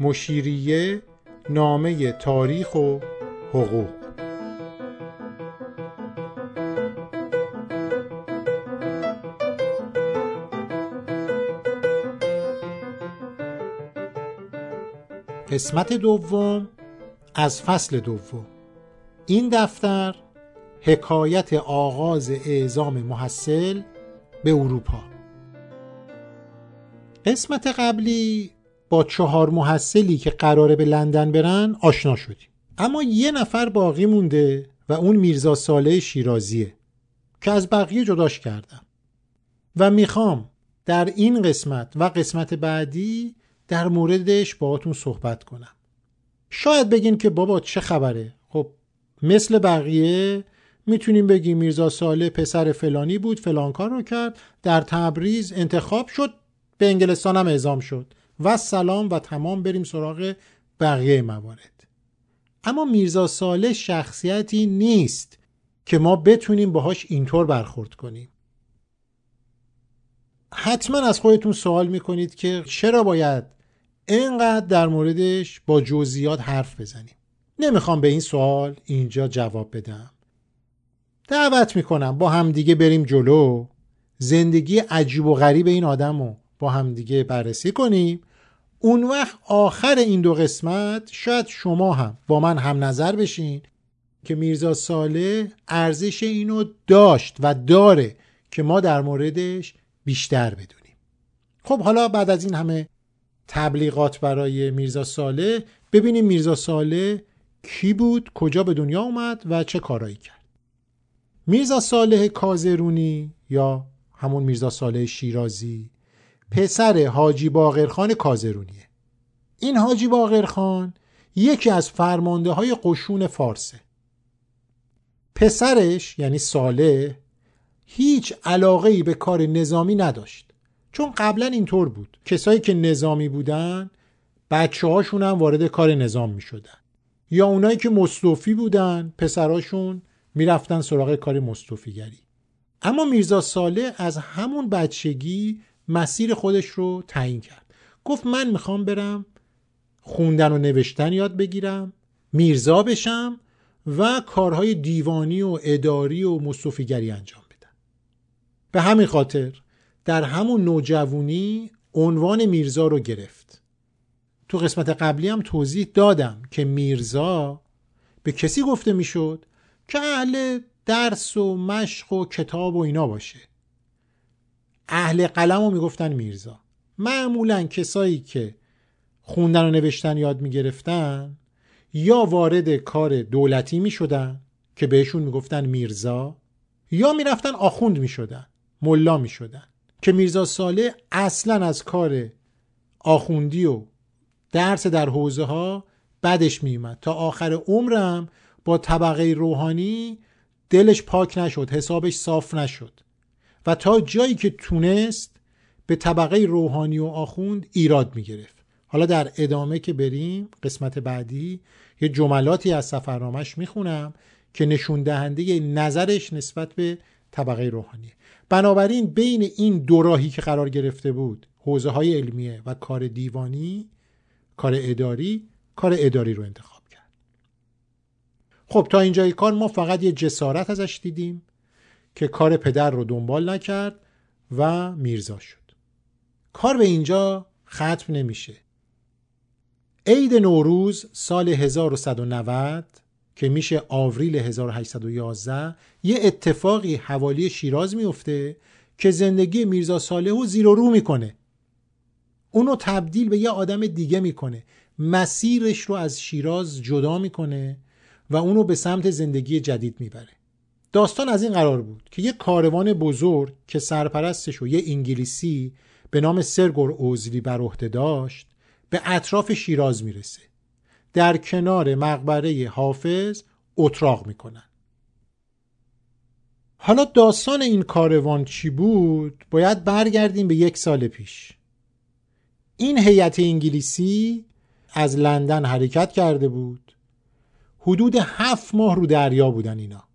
مشیریه نامه تاریخ و حقوق. قسمت دوم از فصل دوم. این دفتر حکایت آغاز اعزام محصل به اروپا. قسمت قبلی با چهار محصلی که قراره به لندن برن آشنا شدیم. اما یه نفر باقی مونده و اون میرزا ساله شیرازیه که از بقیه جداش کردم. و می‌خوام در این قسمت و قسمت بعدی در موردش باهاتون صحبت کنم. شاید بگین که بابا چه خبره؟ خب مثل بقیه می‌تونیم بگیم میرزا ساله پسر فلانی بود فلان کار رو کرد در تبریز انتخاب شد به انگلستان هم اعزام شد. و سلام و تمام بریم سراغ بقیه موارد. اما میرزا ساله شخصیتی نیست که ما بتونیم باهاش اینطور برخورد کنیم. حتما از خودتون سوال می‌کنید که چرا باید اینقدر در موردش با جزئیات حرف بزنیم؟ نمی‌خوام به این سوال اینجا جواب بدم. دعوت می‌کنم با همدیگه بریم جلو. زندگی عجیب و غریب این آدم رو با همدیگه بررسی کنیم. اون وقت آخر این دو قسمت شاید شما هم با من هم نظر بشین که میرزا ساله ارزش اینو داشت و داره که ما در موردش بیشتر بدونیم. خب حالا بعد از این همه تبلیغات برای میرزا ساله ببینیم میرزا ساله کی بود کجا به دنیا اومد و چه کارایی کرد. میرزا صالح کازرونی یا همون میرزا صالح شیرازی؟ پسر حاجی باقرخان کازرونیه. این حاجی باقرخان یکی از فرمانده های قشون فارسه پسرش یعنی صالح هیچ علاقه ای به کار نظامی نداشت. چون قبلا اینطور بود. کسایی که نظامی بودن بچه هاشون هم وارد کار نظام می شدن یا اونایی که مصطفی بودن پسراشون می‌رفتن سراغ کار مصطفیگری. اما میرزا ساله از همون بچگی مسیر خودش رو تعیین کرد. گفت من می‌خوام برم خوندن و نوشتن یاد بگیرم میرزا بشم و کارهای دیوانی و اداری و مصطفیگری انجام بدم. به همین خاطر در همون نوجوانی عنوان میرزا رو گرفت. تو قسمت قبلی هم توضیح دادم که میرزا به کسی گفته می‌شد که اهل درس و مشق و کتاب و اینا باشه. اهل قلم رو می‌گفتن میرزا. معمولا کسایی که خوندن و نوشتن یاد می‌گرفتن یا وارد کار دولتی می‌شدن که بهشون می‌گفتن میرزا یا می‌رفتن آخوند می‌شدن ملا می‌شدن. که میرزا ساله اصلا از کار آخوندی و درس در حوزه ها بدش میومد تا آخر عمرم با طبقه روحانی دلش پاک نشد حسابش صاف نشد. و تا جایی که تونست به طبقه روحانی و آخوند ایراد می‌گرفت. حالا در ادامه که بریم قسمت بعدی یه جملاتی از سفرنامش می‌خونم که نشون دهنده نظرش نسبت به طبقه روحانی بنابراین بین این دو راهی که قرار گرفته بود حوزه های علمیه و کار دیوانی کار اداری کار اداری رو انتخاب کرد. خب تا اینجای کار ما فقط یه جسارت ازش دیدیم. که کار پدر رو دنبال نکرد و میرزا شد. کار به اینجا ختم نمیشه. عید نوروز سال 1190 که میشه آوریل 1811 یه اتفاقی حوالی شیراز میفته که زندگی میرزا صالح رو زیر و رو می‌کنه. اونو تبدیل به یه آدم دیگه می‌کنه. مسیرش رو از شیراز جدا می‌کنه و اونو به سمت زندگی جدید می‌بره. داستان از این قرار بود که یه کاروان بزرگ که سرپرستش و یه انگلیسی به نام سرگور اوزلی بر عهده داشت به اطراف شیراز می‌رسه. در کنار مقبره حافظ اتراق می‌کنن. حالا داستان این کاروان چی بود؟ باید برگردیم به یک سال پیش. این هیئت انگلیسی از لندن حرکت کرده بود. حدود هفت ماه رو دریا بودن اینا.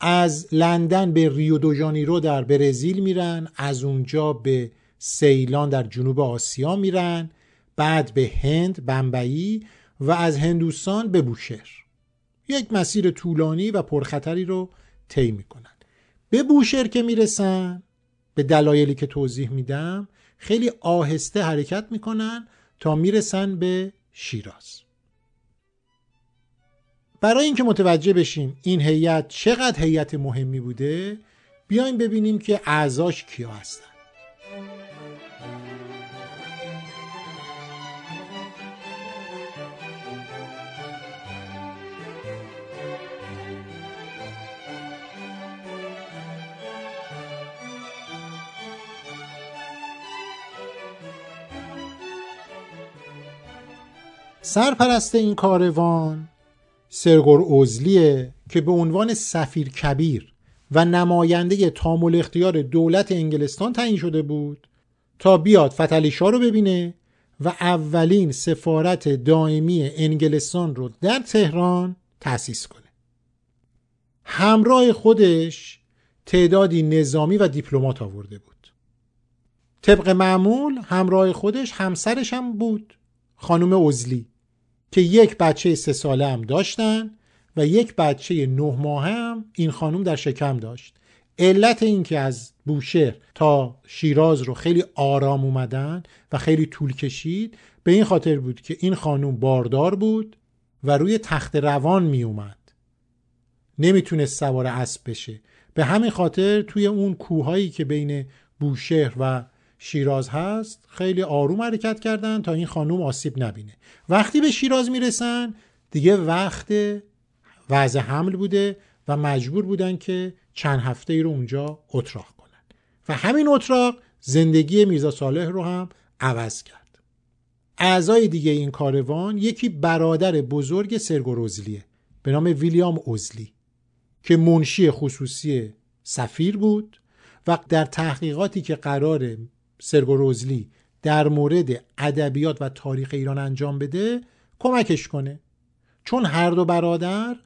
از لندن به ریو دو جانیرو در برزیل میرن از اونجا به سیلان در جنوب آسیا میرن بعد به هند بمبئی و از هندوستان به بوشهر. یک مسیر طولانی و پرخطری رو طی می‌کنن. به بوشهر که می‌رسن به دلایلی که توضیح میدم خیلی آهسته حرکت می‌کنن تا می‌رسن به شیراز. برای اینکه متوجه بشیم این هیئت چقدر هیئت مهمی بوده بیایم ببینیم که اعضاش کیا هستن. سرپرست این کاروان سرگور اوزلیه که به عنوان سفیر کبیر و نماینده تامل اختیار دولت انگلستان تعیین شده بود تا بیاد فتلیشا رو ببینه و اولین سفارت دائمی انگلستان رو در تهران تأسیس کنه. همراه خودش تعدادی نظامی و دیپلمات آورده بود. طبق معمول همراه خودش همسرش هم بود خانم اوزلی که یک بچه سه ساله هم داشتن و یک بچه نه ماه هم این خانم در شکم داشت. علت این که از بوشهر تا شیراز رو خیلی آرام اومدن و خیلی طول کشید به این خاطر بود که این خانم باردار بود و روی تخت روان می اومد. نمی‌تونست سوار اسب بشه. به همین خاطر توی اون کوههایی که بین بوشهر و شیراز هست خیلی آروم حرکت کردن تا این خانوم آسیب نبینه. وقتی به شیراز می‌رسن دیگه وقت وضع حمل بوده و مجبور بودن که چند هفته ای رو اونجا اتراق کنن. و همین اتراق زندگی میرزا صالح رو هم عوض کرد. اعضای دیگه این کاروان یکی برادر بزرگ سرگوروزلیه به نام ویلیام اوزلی که منشی خصوصی سفیر بود و در تحقیقاتی که قرار سرگوروزلی در مورد ادبیات و تاریخ ایران انجام بده کمکش کنه. چون هر دو برادر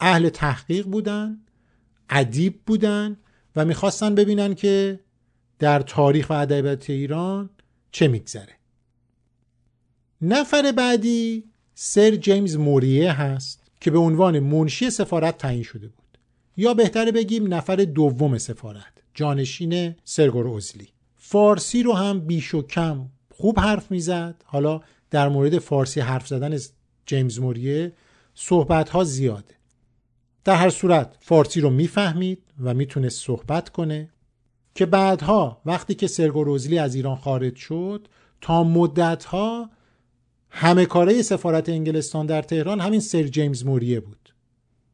اهل تحقیق بودن ادیب بودن و می‌خواستن ببینن که در تاریخ و ادبیات ایران چه میگذره. نفر بعدی سر جیمز موریه هست که به عنوان منشی سفارت تعیین شده بود. یا بهتره بگیم نفر دوم سفارت جانشین سرگور اوزلی فارسی رو هم بیش و کم خوب حرف می‌زد. حالا در مورد فارسی حرف زدن جیمز موریه صحبت ها زیاده. در هر صورت فارسی رو می‌فهمید و می‌تونست صحبت کنه که بعدها وقتی که سرگو روزلی از ایران خارج شد تا مدت ها همه کاره سفارت انگلستان در تهران همین سر جیمز موریه بود.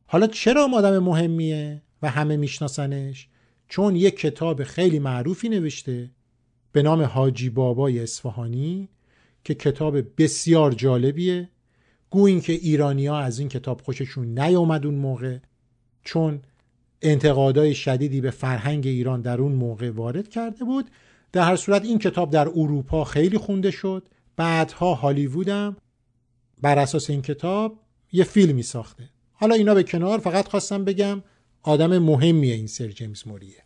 حالا چرا آدم مهمیه و همه میشناسنش؟ چون یک کتاب خیلی معروفی نوشته به نام حاجی بابای اصفهانی که کتاب بسیار جالبیه. گو این که ایرانی ها از این کتاب خوششون نیامد اون موقع چون انتقادای شدیدی به فرهنگ ایران در اون موقع وارد کرده بود. در هر صورت این کتاب در اروپا خیلی خونده شد. بعدها هالیوودم بر اساس این کتاب یه فیلمی ساخته. حالا اینا به کنار فقط خواستم بگم آدم مهمیه این سر جیمز موریه.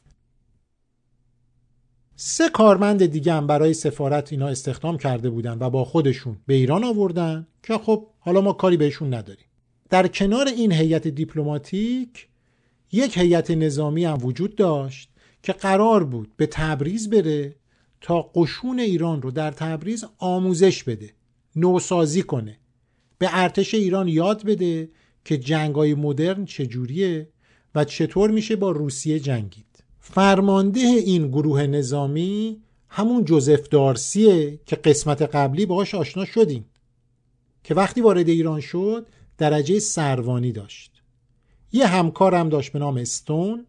سه کارمند دیگه هم برای سفارت اینا استخدام کرده بودن و با خودشون به ایران آوردن که خب حالا ما کاری بهشون نداریم. در کنار این هیئت دیپلماتیک یک هیئت نظامی هم وجود داشت که قرار بود به تبریز بره تا قشون ایران رو در تبریز آموزش بده نوسازی کنه. به ارتش ایران یاد بده که جنگای مدرن چجوریه و چطور میشه با روسیه جنگید. فرمانده این گروه نظامی همون جوزف دارسیه که قسمت قبلی باهاش آشنا شدیم که وقتی وارد ایران شد درجه سروانی داشت. یه همکارم داشت به نام استون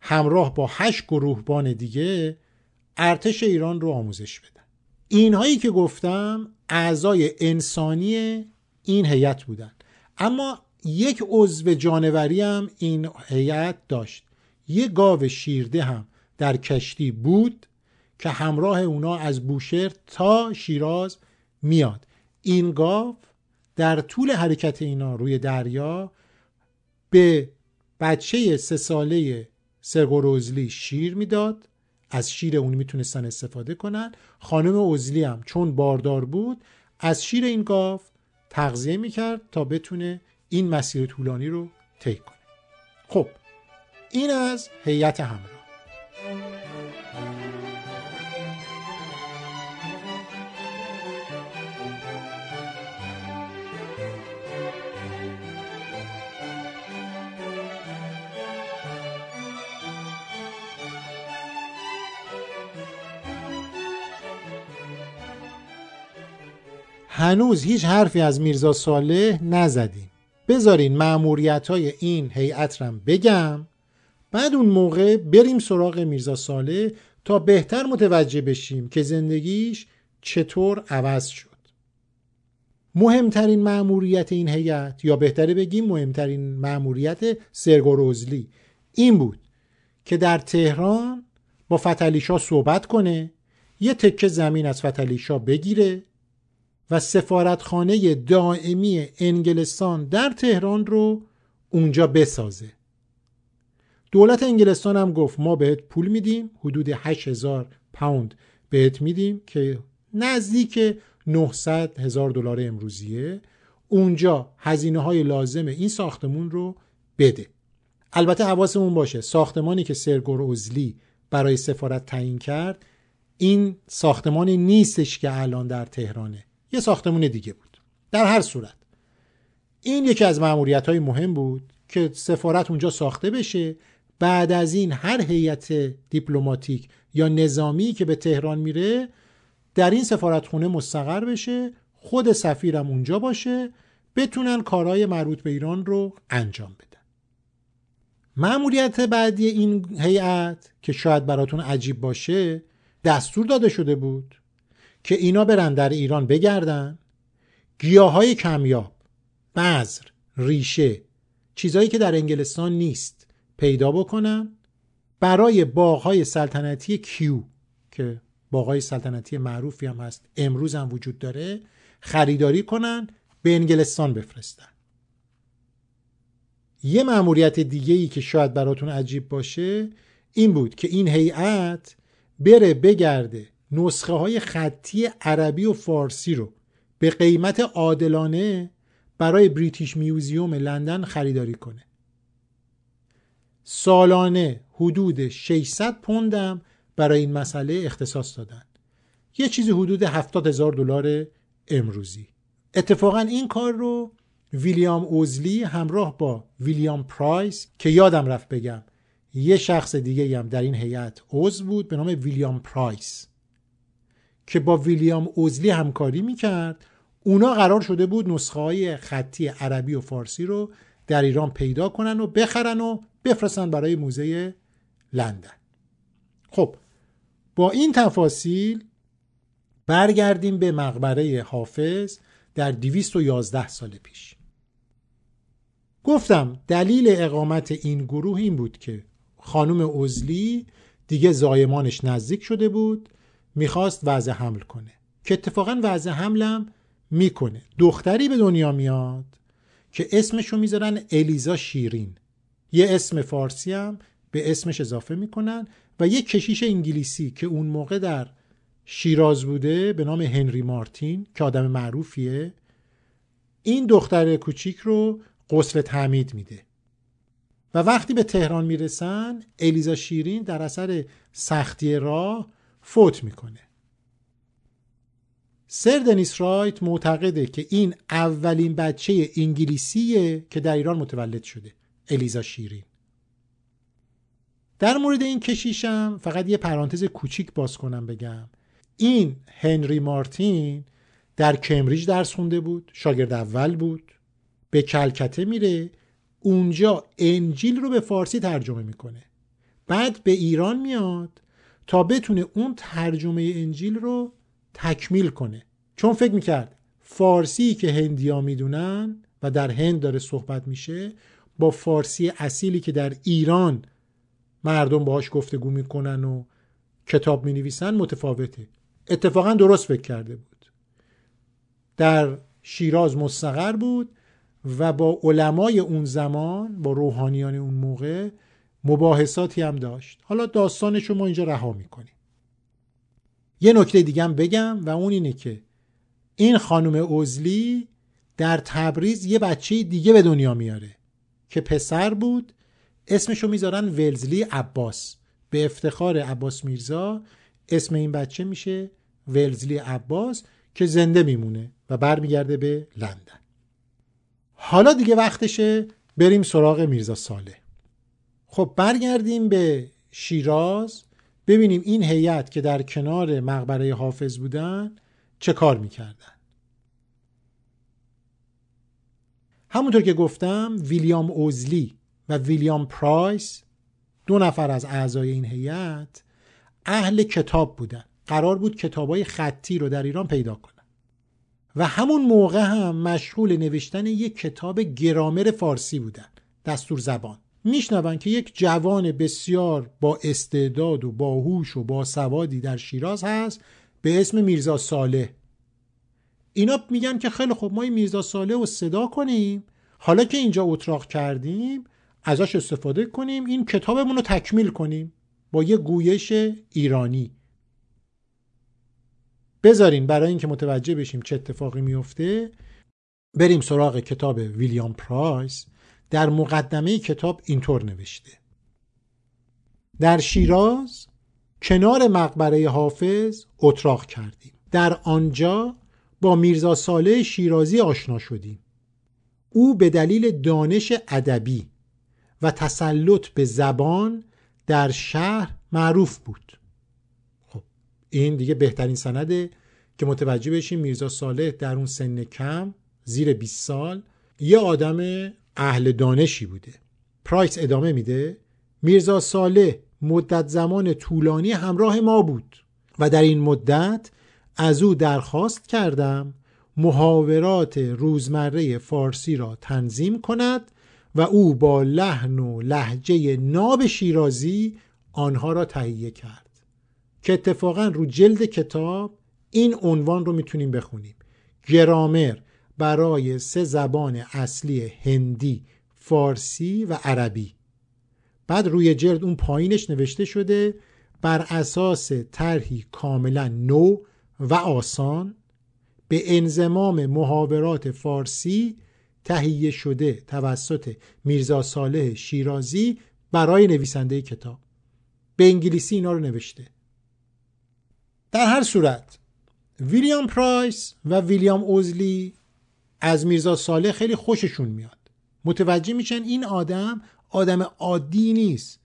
همراه با هشت گروهبان دیگه ارتش ایران رو آموزش بدن. اینهایی که گفتم اعضای انسانی این هیئت بودن. اما یک عضو جانوری هم این هیئت داشت. یه گاو شیرده هم در کشتی بود که همراه اونا از بوشهر تا شیراز میاد. این گاو در طول حرکت اینا روی دریا به بچه سه ساله سرگوروزلی شیر می‌داد. از شیر اون می‌تونستن استفاده کنن. خانم اوزلی هم چون باردار بود از شیر این گاو تغذیه می‌کرد تا بتونه این مسیر طولانی رو طی کنه. خب این از هیئت همراه. هنوز هیچ حرفی از میرزا صالح نزدیم. بذارین معموریت های این هیئت رم بگم. بعد اون موقع بریم سراغ میرزا صالح تا بهتر متوجه بشیم که زندگیش چطور عوض شد. مهمترین معموریت این هیئت یا بهتره بگیم مهمترین معموریت سرگوروزلی این بود که در تهران با فتلیشا صحبت کنه یه تکه زمین از فتلیشا بگیره و سفارتخانه دائمی انگلستان در تهران رو اونجا بسازه. دولت انگلستان هم گفت ما بهت پول میدیم حدود 8000 پوند بهت میدیم که نزدیک 900 هزار دلار امروزیه. اونجا هزینه های لازم این ساختمون رو بده. البته حواسمون باشه ساختمانی که سرگور اوزلی برای سفارت تعیین کرد این ساختمانی نیستش که الان در تهرانه. یه ساختمون دیگه بود. در هر صورت. این یکی از معمولیت های مهم بود که سفارت اونجا ساخته بشه بعد از این هر هیئت دیپلماتیک یا نظامی که به تهران میره در این سفارتخونه مستقر بشه خود سفیرم اونجا باشه بتونن کارهای مربوط به ایران رو انجام بدن. معمولیت بعدی این هیئت که شاید براتون عجیب باشه دستور داده شده بود که اینا برن در ایران بگردن. گیاه های کمیاب بذر ریشه چیزهایی که در انگلستان نیست. پیدا بکنن برای باغهای سلطنتی کیو که باغهای سلطنتی معروفی هم هست. امروز هم وجود داره. خریداری کنن به انگلستان بفرستن. یه مأموریت دیگه ای که شاید براتون عجیب باشه این بود که این هیئت بره بگرده نسخه های خطی عربی و فارسی رو به قیمت عادلانه برای بریتیش میوزیوم لندن خریداری کنه. سالانه حدود 600 پوندم برای این مسئله اختصاص دادن. یه چیزی حدود 70 هزار دلار امروزی. اتفاقا این کار رو ویلیام اوزلی همراه با ویلیام پرایس که یادم رفت بگم یه شخص دیگه هم در این هیئت عضو بود به نام ویلیام پرایس که با ویلیام اوزلی همکاری می‌کرد. اونا قرار شده بود نسخه های خطی عربی و فارسی رو در ایران پیدا کنن و بخرن و بفرستن برای موزه لندن. خب با این تفاصیل برگردیم به مقبره حافظ در 211 سال پیش. گفتم دلیل اقامت این گروه این بود که خانم اوزلی دیگه زایمانش نزدیک شده بود می‌خواست وضع حمل کنه که اتفاقا وضع حملم می‌کنه. دختری به دنیا میاد که اسمشو می‌ذارن الیزا شیرین. یه اسم فارسی هم به اسمش اضافه می‌کنن و یه کشیش انگلیسی که اون موقع در شیراز بوده به نام هنری مارتین که آدم معروفیه این دختر کوچیک رو قسل تعمید میده. و وقتی به تهران می‌رسن الیزا شیرین در اثر سختی راه فوت می‌کنه. سر دنیس رایت معتقده که این اولین بچه انگلیسیه که در ایران متولد شده. الیزا شیرین. در مورد این کشیشم فقط یه پرانتز کوچیک باز کنم بگم. این هنری مارتین در کمبریج درس خونده بود شاگرد اول بود. به کلکته میره اونجا انجیل رو به فارسی ترجمه می‌کنه. بعد به ایران میاد تا بتونه اون ترجمه انجیل رو تکمیل کنه. چون فکر می‌کرد فارسی که هندیا می‌دونن و در هند داره صحبت میشه با فارسی اصیلی که در ایران مردم باهاش گفتگو می‌کنن و کتاب می‌نویسن متفاوته. اتفاقا درست فکر کرده بود. در شیراز مستقر بود و با علمای اون زمان با روحانیان اون موقع مباحثاتی هم داشت. حالا داستانش رو ما اینجا رها می‌کنیم. یه نکته دیگه هم بگم و اون اینه که این خانم اوزلی در تبریز یه بچه دیگه به دنیا میاره. که پسر بود اسمشو می‌ذارن ولزلی عباس. به افتخار عباس میرزا اسم این بچه میشه ولزلی عباس که زنده میمونه و برمیگرده به لندن. حالا دیگه وقتشه بریم سراغ میرزا ساله خب برگردیم به شیراز ببینیم این هیئت که در کنار مقبره حافظ بودن چه کار می‌کردن. همونطور که گفتم ویلیام اوزلی و ویلیام پرایس دو نفر از اعضای این هیئت اهل کتاب بودن. قرار بود کتابای خطی رو در ایران پیدا کنن. و همون موقع هم مشغول نوشتن یک کتاب گرامر فارسی بودن. دستور زبان. میشنون که یک جوان بسیار با استعداد و باهوش و با سوادی در شیراز هست به اسم میرزا صالح. اینا میگن که خیلی خوب ما این میرزا صالح رو صدا کنیم. حالا که اینجا اتراق کردیم ازش استفاده کنیم این کتابمون رو تکمیل کنیم با یه گویش ایرانی. بذارین برای اینکه متوجه بشیم چه اتفاقی میفته بریم سراغ کتاب ویلیام پرایس. در مقدمه کتاب اینطور نوشته. در شیراز کنار مقبره حافظ اتراق کردیم. در آنجا با میرزا ساله شیرازی آشنا شدیم. او به دلیل دانش ادبی و تسلط به زبان در شهر معروف بود. خب این دیگه بهترین سنده که متوجه بشیم میرزا صالح در اون سن کم زیر 20 سال یه آدم اهل دانشی بوده. پرایس ادامه میده. میرزا صالح مدت زمان طولانی همراه ما بود و در این مدت از او درخواست کردم محاورات روزمره فارسی را تنظیم کند و او با لحن و لحجه ناب شیرازی آنها را تهیه کرد. که اتفاقا رو جلد کتاب این عنوان رو می‌تونیم بخونیم. گرامر برای سه زبان اصلی هندی فارسی و عربی. بعد روی جلد اون پایینش نوشته شده بر اساس طرحی کاملا نو و آسان به انزمام محاورات فارسی تهیه شده توسط میرزا صالح شیرازی برای نویسنده کتاب. به انگلیسی اینا رو نوشته. در هر صورت ویلیام پرایس و ویلیام اوزلی از میرزا صالح خیلی خوششون میاد. متوجه میشن این آدم آدم عادی نیست.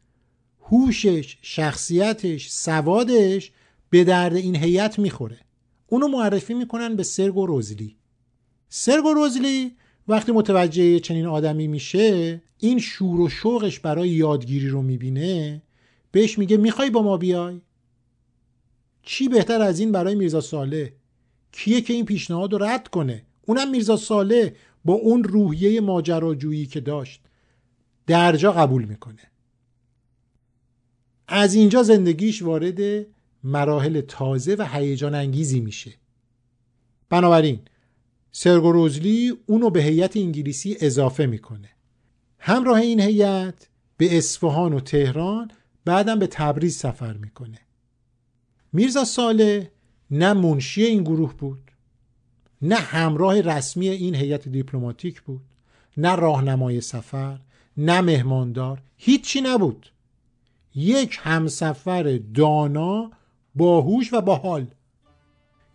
هوشش شخصیتش سوادش به درد این هیئت می‌خوره. اونو معرفی می‌کنن به سرگو روزلی. سرگو روزلی وقتی متوجه چنین آدمی میشه این شور و شوقش برای یادگیری رو می‌بینه بهش میگه می‌خوای با ما بیای؟ چی بهتر از این برای میرزا ساله کیه که این پیشنهاد رو رد کنه؟ اونم میرزا ساله با اون روحیه ماجراجویی که داشت. درجا قبول می‌کنه. از اینجا زندگیش وارد مراحل تازه و هیجان انگیزی میشه. بنابراین سرگو روزلی اونو به هیئت انگلیسی اضافه می‌کنه. همراه این هیئت به اصفهان و تهران بعدم به تبریز سفر می‌کنه. میرزا ساله نه منشی این گروه بود نه همراه رسمی این هیئت دیپلماتیک بود نه راهنمای سفر نه مهماندار هیچی نبود. یک همسفر دانا باهوش و باحال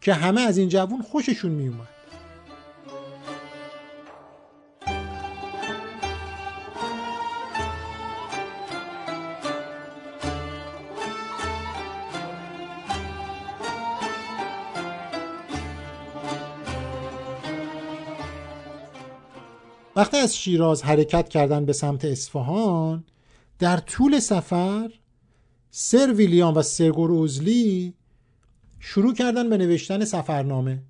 که همه از این جوون خوششون میومد. وقتی از شیراز حرکت کردن به سمت اصفهان در طول سفر سر ویلیام و سرگور اوزلی شروع کردن به نوشتن سفرنامه.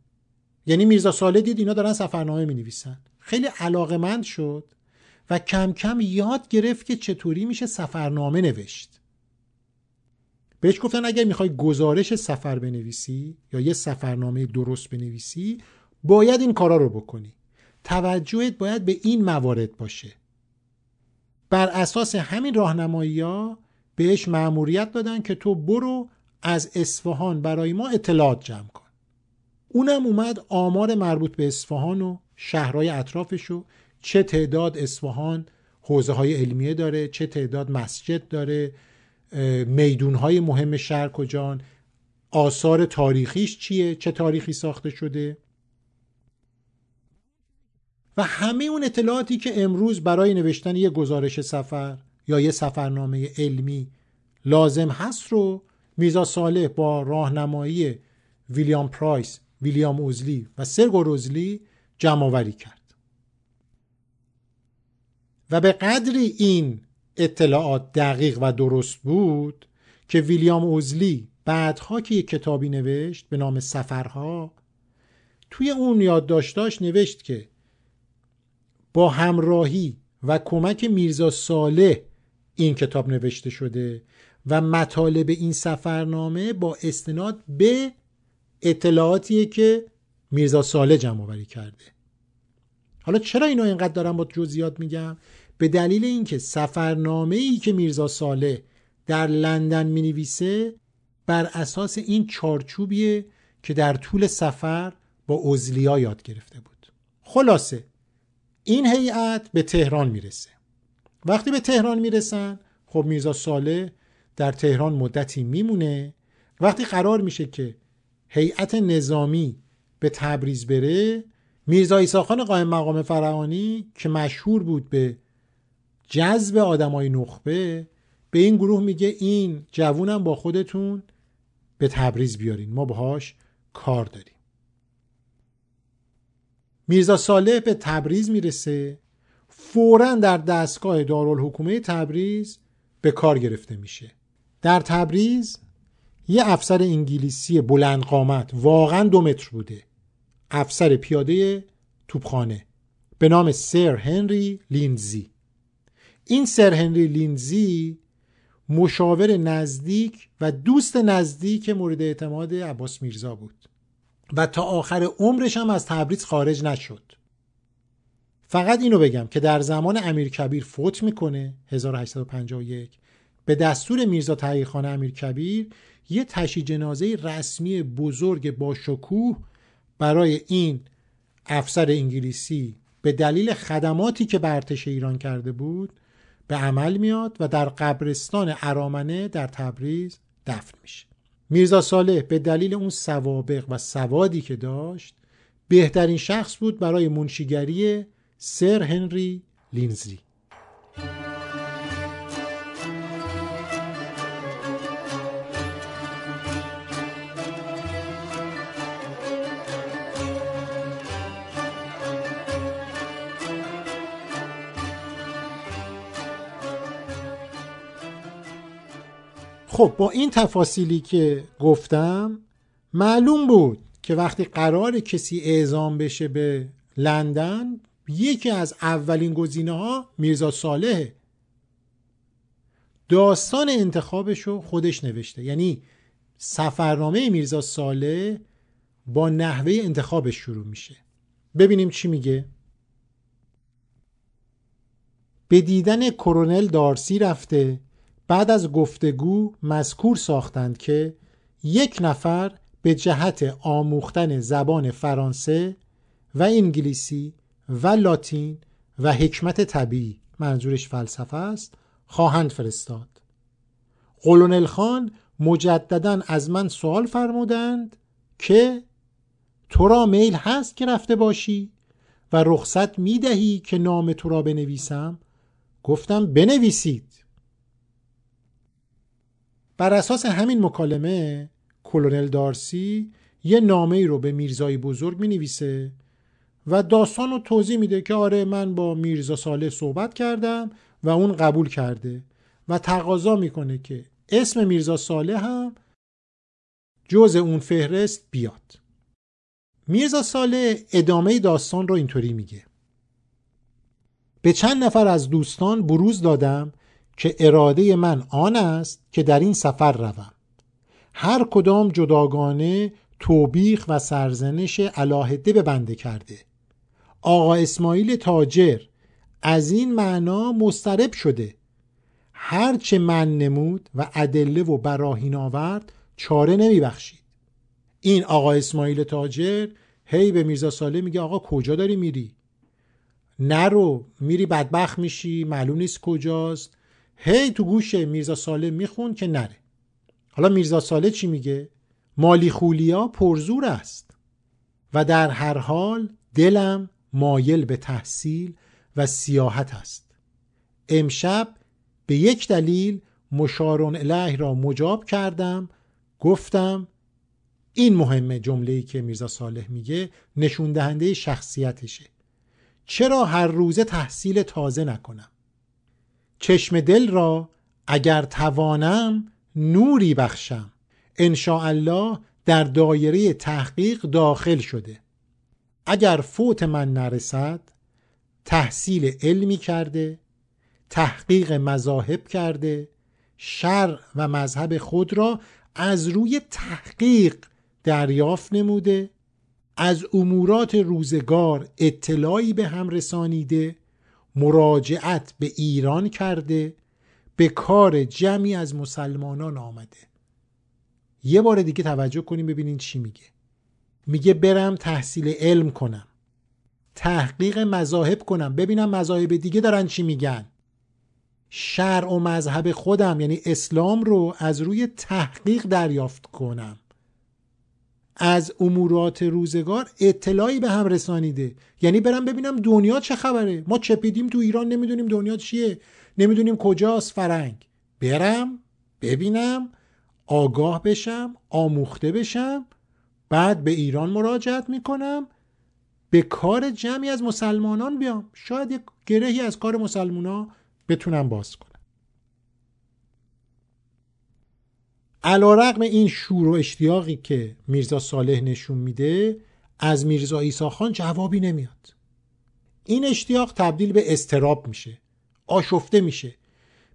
یعنی میرزا ساله دید اینا دارن سفرنامه می نویسن خیلی علاقمند شد و کم کم یاد گرفت که چطوری میشه سفرنامه نوشت. بهش گفتن اگر می‌خوای گزارش سفر بنویسی یا یه سفرنامه درست بنویسی باید این کارا رو بکنی. توجهت باید به این موارد باشه. بر اساس همین راهنمایی ها بهش مأموریت دادن که تو برو از اصفهان برای ما اطلاعات جمع کن. اونم اومد آمار مربوط به اصفهان و شهرهای اطرافش رو چه تعداد اصفهان حوزه های علمیه داره چه تعداد مسجد داره میدون های مهم شهر کجان آثار تاریخیش چیه چه تاریخی ساخته شده. و همه اون اطلاعاتی که امروز برای نوشتن یه گزارش سفر یا یه سفرنامه علمی لازم هست رو میزا صالح با راهنمایی ویلیام پرایس، ویلیام اوزلی و سرگو روزلی جمع آوری کرد. و به قدری این اطلاعات دقیق و درست بود که ویلیام اوزلی بعدها که یک کتابی نوشت به نام سفرها توی اون یادداشتاش نوشت که با همراهی و کمک میرزا صالح این کتاب نوشته شده و مطالب این سفرنامه با استناد به اطلاعاتیه که میرزا صالح جمع آوری کرده. حالا چرا اینو اینقدر دارم با جزئیات میگم؟ به دلیل اینکه سفرنامه ای که میرزا صالح در لندن می نویسه بر اساس این چارچوبیه که در طول سفر با اوزلیا یاد گرفته بود. خلاصه این هیئت به تهران می‌رسه. وقتی به تهران می‌رسن خب میرزا صالح در تهران مدتی میمونه. وقتی قرار میشه که هیئت نظامی به تبریز بره میرزا ایساخان قائم مقام فرعانی که مشهور بود به جذب آدمای نخبه به این گروه میگه این جوونم با خودتون به تبریز بیارین. ما باهاش کار داریم. میرزا صالح به تبریز می‌رسه. فورا در دستگاه دارالحکومه تبریز به کار گرفته میشه. در تبریز یه افسر انگلیسی بلند قامت واقعا دو متر بوده. افسر پیاده توپخانه به نام سر هنری لینزی. این سر هنری لینزی مشاور نزدیک و دوست نزدیک مورد اعتماد عباس میرزا بود و تا آخر عمرش هم از تبریز خارج نشد. فقط اینو بگم که در زمان امیر کبیر فوت می‌کنه 1851 به دستور میرزا تحقیقخانه امیر کبیر یه تشی جنازه رسمی بزرگ با شکوه برای این افسر انگلیسی به دلیل خدماتی که به ارتش ایران کرده بود به عمل میاد و در قبرستان ارامنه در تبریز دفن میشه. میرزا صالح به دلیل اون سوابق و سوادی که داشت بهترین شخص بود برای منشیگری سر هنری لینزلی. خب با این تفاصیلی که گفتم معلوم بود که وقتی قرار کسی اعزام بشه به لندن یکی از اولین گزینه ها میرزا صالحه داستان انتخابش رو خودش نوشته. یعنی سفرنامه میرزا صالح با نحوه انتخابش شروع میشه. ببینیم چی میگه. به دیدن کرونل دارسی رفته بعد از گفتگو مذکور ساختند که یک نفر به جهت آموختن زبان فرانسه و انگلیسی و لاتین و حکمت طبیعی منظورش فلسفه است خواهند فرستاد. قلونل خان مجددا از من سوال فرمودند که تو را میل هست که رفته باشی و رخصت می دهی که نام تو را بنویسم؟ گفتم بنویسید. بر اساس همین مکالمه کلونل دارسی یه نامه ای رو به میرزای بزرگ می نویسه و داستان رو توضیح میده که آره من با میرزا ساله صحبت کردم و اون قبول کرده و تقاضا می‌کنه که اسم میرزا ساله هم جز اون فهرست بیاد. میرزا ساله ادامه داستان رو اینطوری میگه. به چند نفر از دوستان بروز دادم که اراده من آن است که در این سفر روم. هر کدام جداگانه توبیخ و سرزنش علاهده به بنده کرده. آقا اسماعیل تاجر از این معنا مسترب شده. هرچه من نمود و ادله و براهین آورد چاره نمی بخشید این آقا اسماعیل تاجر هی به میرزا ساله میگه آقا کجا داری میری؟ نرو میری بدبخت میشی معلوم نیست کجاست. هی تو گوش میرزا ساله میخون که نره. حالا میرزا ساله چی میگه؟ مالی خولیا پرزور است و در هر حال دلم مایل به تحصیل و سیاحت است. امشب به یک دلیل مشارون اله را مجاب کردم گفتم این مهمه جمله‌ای که میرزا صالح میگه نشون دهنده شخصیتشه. چرا هر روزه تحصیل تازه نکنم؟ چشم دل را اگر توانم نوری بخشم. ان الله در دایره تحقیق داخل شده. اگر فوت من نرسد تحصیل علمی کرده تحقیق مذاهب کرده شر و مذهب خود را از روی تحقیق دریافت نموده از امورات روزگار اطلاعی به هم رسانیده مراجعت به ایران کرده به کار جمعی از مسلمانان آمده. یه بار دیگه توجه کنیم ببینین چی میگه. میگه برم تحصیل علم کنم. تحقیق مذاهب کنم. ببینم مذاهب دیگه دارن چی میگن. شرع و مذهب خودم یعنی اسلام رو از روی تحقیق دریافت کنم. از امورات روزگار اطلاعی به هم رسانیده. یعنی برم ببینم دنیا چه خبره. ما چپیدیم تو ایران نمی‌دونیم دنیا چیه. نمی‌دونیم کجاست فرنگ. برم ببینم آگاه بشم آموخته بشم. بعد به ایران مراجعت می‌کنم به کار جمعی از مسلمانان بیام. شاید یک گرهی از کار مسلمانان بتونم باز کنم. علا رقم این شور و اشتیاقی که میرزا صالح نشون میده از میرزا ایسا خان جوابی نمیاد. این اشتیاق تبدیل به استراب میشه آشفته میشه.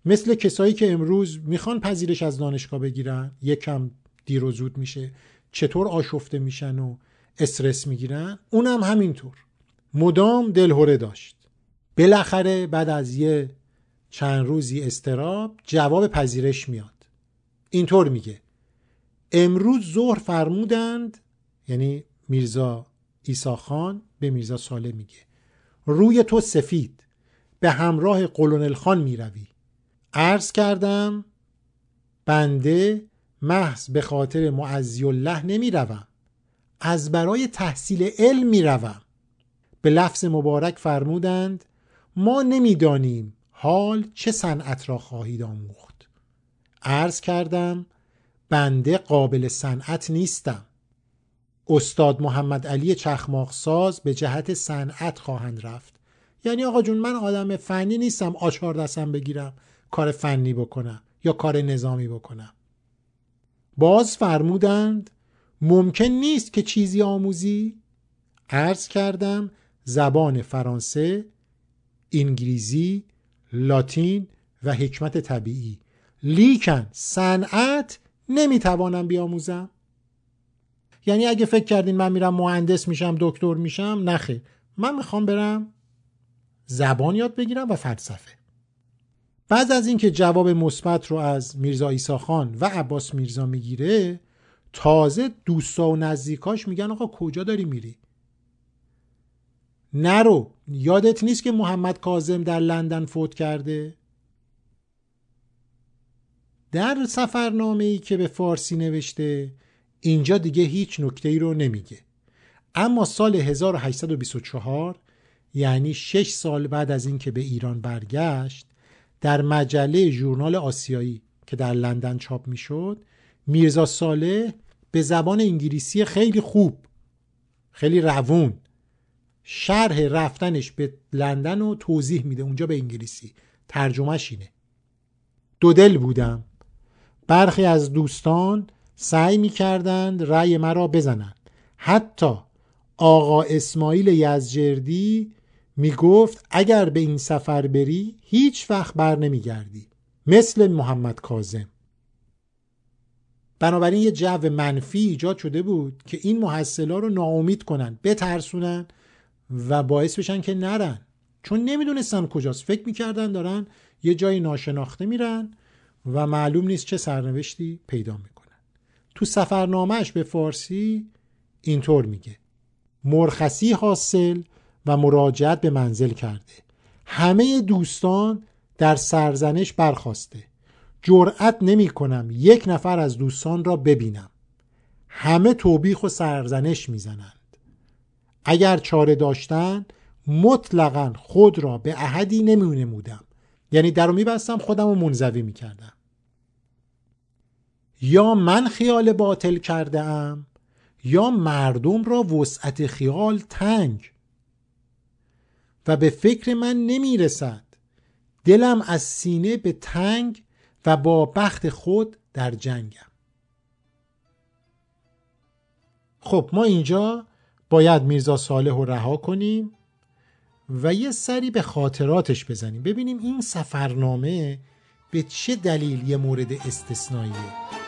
مثل کسایی که امروز می‌خوان پذیرش از دانشگاه بگیرن یکم دیر و زود میشه. چطور آشفته میشن و استرس می‌گیرن؟ اونم همینطور. مدام دلهوره داشت. بالاخره بعد از یه چند روزی استراب جواب پذیرش میاد. اینطور میگه. امروز ظهر فرمودند یعنی میرزا خان به میرزا ساله میگه روی تو سفید به همراه قلونل خان می‌روی. عرض کردم بنده محض به خاطر معزی الله نمی‌روم. از برای تحصیل علم می‌روم. به لفظ مبارک فرمودند ما نمی‌دانیم حال چه صنعت را خواهید آموخت. عرض کردم بنده قابل صنعت نیستم. استاد محمد علی چخماق ساز به جهت صنعت خواهند رفت. یعنی آقا جون من آدم فنی نیستم آچار دستم بگیرم کار فنی بکنم یا کار نظامی بکنم. باز فرمودند ممکن نیست که چیزی آموزی؟ عرض کردم زبان فرانسه انگلیسی لاتین و حکمت طبیعی. لیکن صنعت نمی‌توانم بیاموزم. یعنی اگه فکر کردین من میرم مهندس میشم دکتر میشم نخه من می‌خوام برم زبان یاد بگیرم و فلسفه. بعد از اینکه جواب مثبت رو از میرزا ایساخان و عباس میرزا می‌گیره تازه دوستا و نزدیکاش میگن آقا کجا داری میری؟ نرو یادت نیست که محمد کازم در لندن فوت کرده؟ در سفرنامه ای که به فارسی نوشته اینجا دیگه هیچ نکته ای رو نمیگه. اما سال 1824 یعنی 6 سال بعد از اینکه به ایران برگشت در مجله ژورنال آسیایی که در لندن چاپ می‌شد میرزا صالح به زبان انگلیسی خیلی خوب خیلی روون شرح رفتنش به لندن رو توضیح میده اونجا به انگلیسی. ترجمهش اینه. دو دل بودم. برخی از دوستان سعی می‌کردند رأی مرا بزنند. حتی آقا اسماعیل یزجردی می‌گفت اگر به این سفر بری هیچ وقت بر نمیگردی. مثل محمد کازم بنابراین یه جو منفی ایجاد شده بود که این محصلا رو ناامید کنن بترسونن و باعث بشن که نرن. چون نمی‌دونستن کجاست. فکر می‌کردن دارن یه جای ناشناخته میرن و معلوم نیست چه سرنوشتی پیدا می‌کنن. تو سفرنامهش به فارسی اینطور میگه. مرخصی حاصل و مراجعت به منزل کرده. همه دوستان در سرزنش برخواسته. جرأت نمی کنم یک نفر از دوستان را ببینم. همه توبیخ و سرزنش می‌زنند اگر چاره داشتن مطلقا خود را به احدی نمی نمودم. یعنی در رو میبستم خودم رو منزوی می‌کردم یا من خیال باطل کرده ام یا مردم را وسعت خیال تنگ و به فکر من نمی رسد دلم از سینه به تنگ و با بخت خود در جنگم. خب ما اینجا باید میرزا صالح رو رها کنیم و یه سری به خاطراتش بزنیم. ببینیم این سفرنامه به چه دلیل یه مورد استثنائیه.